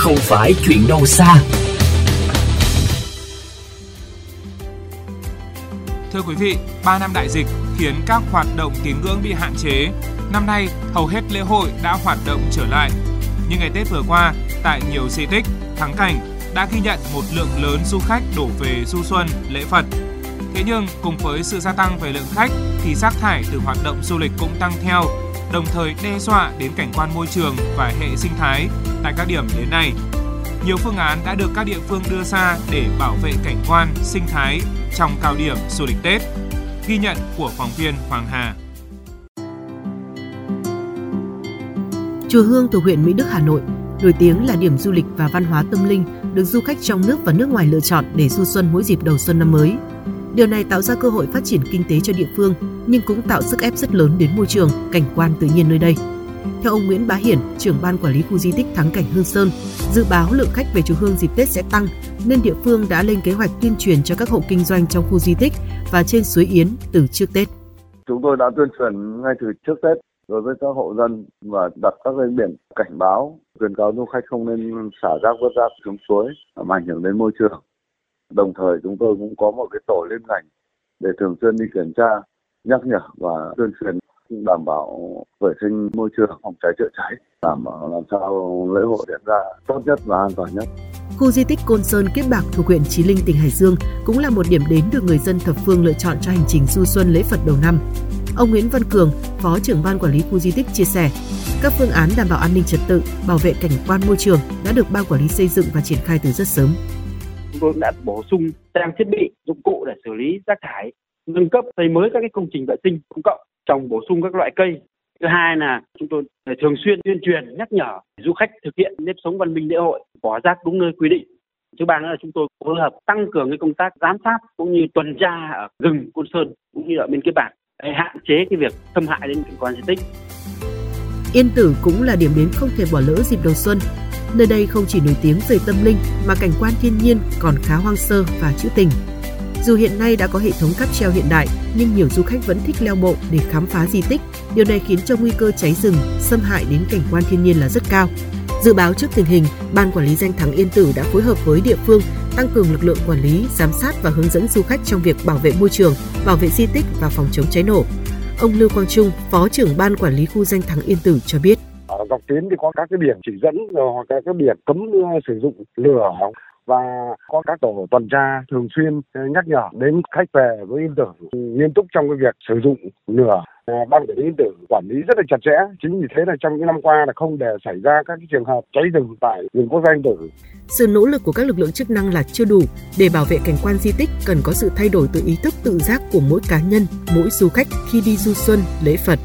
không phải chuyện đâu xa. Thưa quý vị, 3 năm đại dịch khiến các hoạt động tín ngưỡng bị hạn chế. Năm nay, hầu hết lễ hội đã hoạt động trở lại. Nhưng ngày Tết vừa qua, tại nhiều di tích, thắng cảnh đã ghi nhận một lượng lớn du khách đổ về du xuân, lễ Phật. Thế nhưng, cùng với sự gia tăng về lượng khách thì rác thải từ hoạt động du lịch cũng tăng theo, đồng thời đe dọa đến cảnh quan môi trường và hệ sinh thái tại các điểm đến này. Nhiều phương án đã được các địa phương đưa ra để bảo vệ cảnh quan, sinh thái trong cao điểm du lịch Tết. Ghi nhận của phóng viên Hoàng Hà. Chùa Hương thuộc huyện Mỹ Đức, Hà Nội, nổi tiếng là điểm du lịch và văn hóa tâm linh được du khách trong nước và nước ngoài lựa chọn để du xuân mỗi dịp đầu xuân năm mới. Điều này tạo ra cơ hội phát triển kinh tế cho địa phương, nhưng cũng tạo sức ép rất lớn đến môi trường, cảnh quan tự nhiên nơi đây. Theo ông Nguyễn Bá Hiển, trưởng ban quản lý khu di tích Thắng Cảnh Hương Sơn, dự báo lượng khách về chùa Hương dịp Tết sẽ tăng, nên địa phương đã lên kế hoạch tuyên truyền cho các hộ kinh doanh trong khu di tích và trên suối Yến từ trước Tết. Chúng tôi đã tuyên truyền ngay từ trước Tết đối với các hộ dân và đặt các cái biển cảnh báo khuyến cáo du khách không nên xả rác vứt rác xuống suối làm ảnh hưởng đến môi trường. Đồng thời chúng tôi cũng có một cái tổ liên ngành để thường xuyên đi kiểm tra, nhắc nhở và tuyên truyền đảm bảo vệ sinh môi trường, phòng cháy chữa cháy, đảm bảo làm sao lễ hội diễn ra tốt nhất và an toàn nhất. Khu di tích Côn Sơn Kiếp Bạc thuộc huyện Chí Linh, tỉnh Hải Dương cũng là một điểm đến được người dân thập phương lựa chọn cho hành trình du xuân lễ Phật đầu năm. Ông Nguyễn Văn Cường, Phó trưởng ban quản lý khu di tích chia sẻ, các phương án đảm bảo an ninh trật tự, bảo vệ cảnh quan môi trường đã được ban quản lý xây dựng và triển khai từ rất sớm. Chúng tôi đã bổ sung trang thiết bị, dụng cụ để xử lý rác thải, nâng cấp xây mới các cái công trình vệ sinh công cộng, trồng bổ sung các loại cây. Thứ hai là chúng tôi thường xuyên tuyên truyền nhắc nhở du khách thực hiện nếp sống văn minh lễ hội, bỏ rác đúng nơi quy định. Thứ ba nữa là chúng tôi phối hợp tăng cường cái công tác giám sát cũng như tuần tra ở rừng Côn Sơn cũng như ở bên cái bản để hạn chế cái việc xâm hại đến cảnh quan di tích. Yên Tử cũng là điểm đến không thể bỏ lỡ dịp đầu xuân. Nơi đây không chỉ nổi tiếng về tâm linh mà cảnh quan thiên nhiên còn khá hoang sơ và trữ tình. Dù hiện nay đã có hệ thống cáp treo hiện đại, nhưng nhiều du khách vẫn thích leo bộ để khám phá di tích. Điều này khiến cho nguy cơ cháy rừng, xâm hại đến cảnh quan thiên nhiên là rất cao. Dự báo trước tình hình, Ban Quản lý Danh thắng Yên Tử đã phối hợp với địa phương tăng cường lực lượng quản lý, giám sát và hướng dẫn du khách trong việc bảo vệ môi trường, bảo vệ di tích và phòng chống cháy nổ. Ông Lưu Quang Trung, Phó trưởng Ban Quản lý khu danh thắng Yên Tử cho biết. Dọc tuyến thì có các cái biển chỉ dẫn hoặc các cái biển cấm ờ, sử dụng lửa và có các tổ tuần tra thường xuyên ờ, nhắc nhở đến khách về với Yên Tử. Nghiêm túc trong cái việc sử dụng lửa. Ờ, ban quản lý Yên Tử quản lý rất là chặt chẽ. Chính vì thế là trong những năm qua là không để xảy ra các cái trường hợp cháy rừng tại rừng quốc gia Yên Tử. Sự nỗ lực của các lực lượng chức năng là chưa đủ. Để bảo vệ cảnh quan di tích, cần có sự thay đổi từ ý thức tự giác của mỗi cá nhân, mỗi du khách khi đi du xuân, lễ Phật.